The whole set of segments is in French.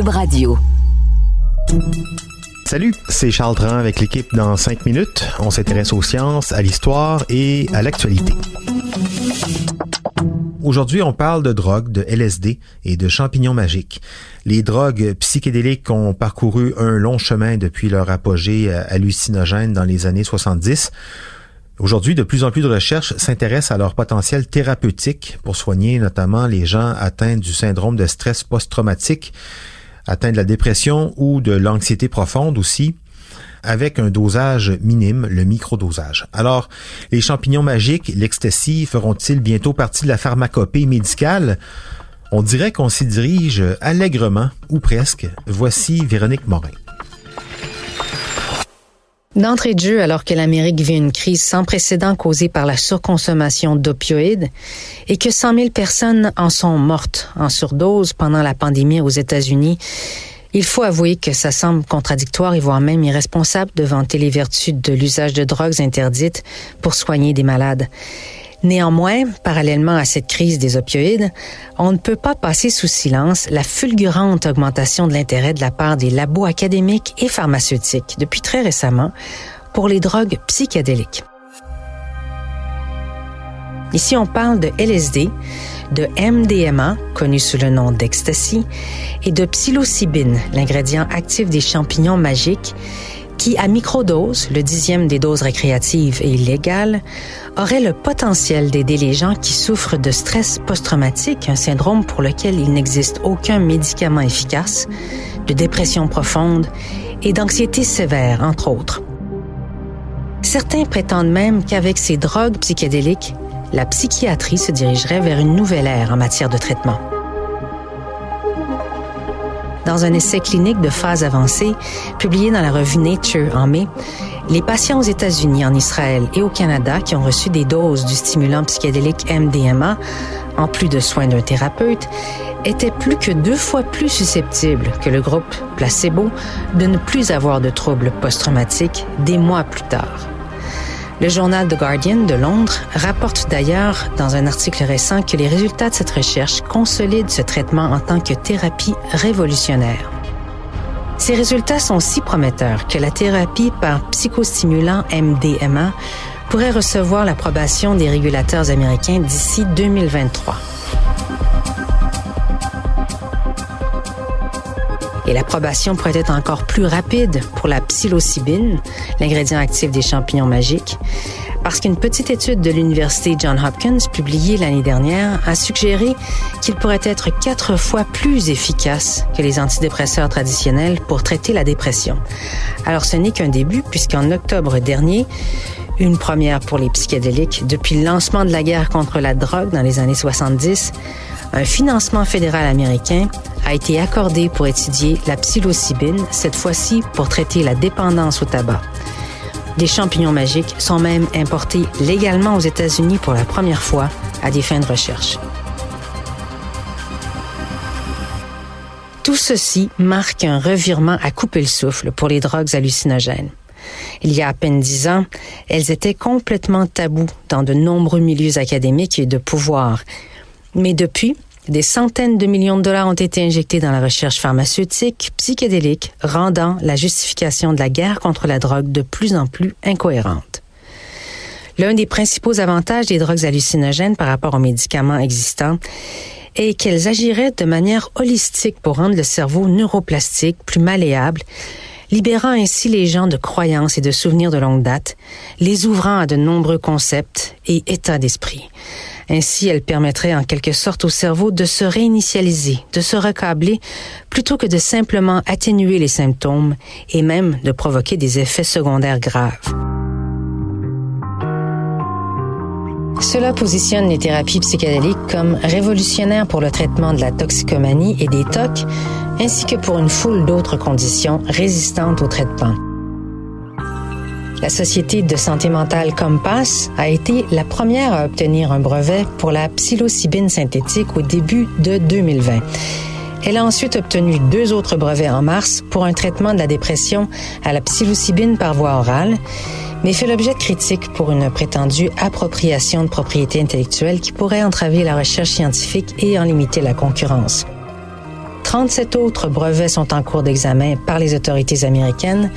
Radio. Salut, c'est Charles Tran avec l'équipe dans 5 minutes. On s'intéresse aux sciences, à l'histoire et à l'actualité. Aujourd'hui, on parle de drogue, de LSD et de champignons magiques. Les drogues psychédéliques ont parcouru un long chemin depuis leur apogée hallucinogène dans les années 70. Aujourd'hui, de plus en plus de recherches s'intéressent à leur potentiel thérapeutique pour soigner notamment les gens atteints du syndrome de stress post-traumatique, atteints de la dépression ou de l'anxiété profonde aussi, avec un dosage minime, le microdosage. Alors, les champignons magiques, l'ecstasy, feront-ils bientôt partie de la pharmacopée médicale? On dirait qu'on s'y dirige allègrement, ou presque. Voici Véronique Morin. D'entrée de jeu, alors que l'Amérique vit une crise sans précédent causée par la surconsommation d'opioïdes et que 100 000 personnes en sont mortes en surdose pendant la pandémie aux États-Unis, il faut avouer que ça semble contradictoire et voire même irresponsable de vanter les vertus de l'usage de drogues interdites pour soigner des malades. Néanmoins, parallèlement à cette crise des opioïdes, on ne peut pas passer sous silence la fulgurante augmentation de l'intérêt de la part des labos académiques et pharmaceutiques depuis très récemment pour les drogues psychédéliques. Ici, on parle de LSD, de MDMA, connu sous le nom d'ecstasy, et de psilocybine, l'ingrédient actif des champignons magiques, qui, à microdose, le dixième des doses récréatives et illégales, aurait le potentiel d'aider les gens qui souffrent de stress post-traumatique, un syndrome pour lequel il n'existe aucun médicament efficace, de dépression profonde et d'anxiété sévère, entre autres. Certains prétendent même qu'avec ces drogues psychédéliques, la psychiatrie se dirigerait vers une nouvelle ère en matière de traitement. Dans un essai clinique de phase avancée, publié dans la revue Nature en mai, les patients aux États-Unis, en Israël et au Canada qui ont reçu des doses du stimulant psychédélique MDMA, en plus de soins d'un thérapeute, étaient plus que deux fois plus susceptibles que le groupe placebo de ne plus avoir de troubles post-traumatiques des mois plus tard. Le journal The Guardian de Londres rapporte d'ailleurs dans un article récent que les résultats de cette recherche consolident ce traitement en tant que thérapie révolutionnaire. Ces résultats sont si prometteurs que la thérapie par psychostimulant MDMA pourrait recevoir l'approbation des régulateurs américains d'ici 2023. Et l'approbation pourrait être encore plus rapide pour la psilocybine, l'ingrédient actif des champignons magiques, parce qu'une petite étude de l'Université Johns Hopkins publiée l'année dernière a suggéré qu'il pourrait être quatre fois plus efficace que les antidépresseurs traditionnels pour traiter la dépression. Alors ce n'est qu'un début puisqu'en octobre dernier, une première pour les psychédéliques depuis le lancement de la guerre contre la drogue dans les années 70, un financement fédéral américain a été accordé pour étudier la psilocybine, cette fois-ci pour traiter la dépendance au tabac. Des champignons magiques sont même importés légalement aux États-Unis pour la première fois à des fins de recherche. Tout ceci marque un revirement à couper le souffle pour les drogues hallucinogènes. Il y a à peine dix ans, elles étaient complètement taboues dans de nombreux milieux académiques et de pouvoir. Mais depuis, des centaines de millions de dollars ont été injectés dans la recherche pharmaceutique, psychédélique, rendant la justification de la guerre contre la drogue de plus en plus incohérente. L'un des principaux avantages des drogues hallucinogènes par rapport aux médicaments existants est qu'elles agiraient de manière holistique pour rendre le cerveau neuroplastique plus malléable, libérant ainsi les gens de croyances et de souvenirs de longue date, les ouvrant à de nombreux concepts et états d'esprit. Ainsi, elle permettrait en quelque sorte au cerveau de se réinitialiser, de se recabler, plutôt que de simplement atténuer les symptômes et même de provoquer des effets secondaires graves. Cela positionne les thérapies psychédéliques comme révolutionnaires pour le traitement de la toxicomanie et des TOC, ainsi que pour une foule d'autres conditions résistantes au traitement. La Société de santé mentale Compass a été la première à obtenir un brevet pour la psilocybine synthétique au début de 2020. Elle a ensuite obtenu deux autres brevets en mars pour un traitement de la dépression à la psilocybine par voie orale, mais fait l'objet de critiques pour une prétendue appropriation de propriété intellectuelle qui pourrait entraver la recherche scientifique et en limiter la concurrence. 37 autres brevets sont en cours d'examen par les autorités américaines,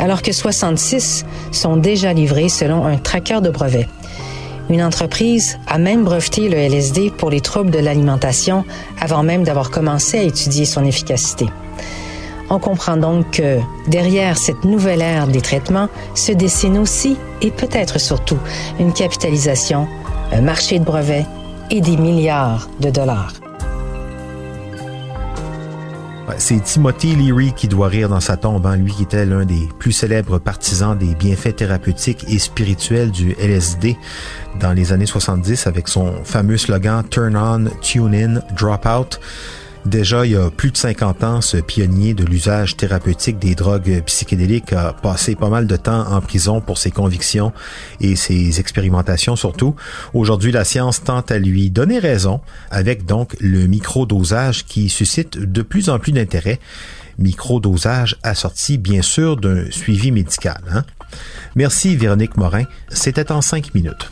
alors que 66 sont déjà livrés selon un tracker de brevets. Une entreprise a même breveté le LSD pour les troubles de l'alimentation avant même d'avoir commencé à étudier son efficacité. On comprend donc que derrière cette nouvelle ère des traitements se dessine aussi et peut-être surtout une capitalisation, un marché de brevets et des milliards de dollars. C'est Timothy Leary qui doit rire dans sa tombe, hein, lui qui était l'un des plus célèbres partisans des bienfaits thérapeutiques et spirituels du LSD dans les années 70 avec son fameux slogan Turn on, tune in, drop out. Déjà, il y a plus de 50 ans, ce pionnier de l'usage thérapeutique des drogues psychédéliques a passé pas mal de temps en prison pour ses convictions et ses expérimentations surtout. Aujourd'hui, la science tente à lui donner raison avec donc le microdosage qui suscite de plus en plus d'intérêt. Microdosage assorti bien sûr d'un suivi médical. Hein? Merci Véronique Morin. C'était en cinq minutes.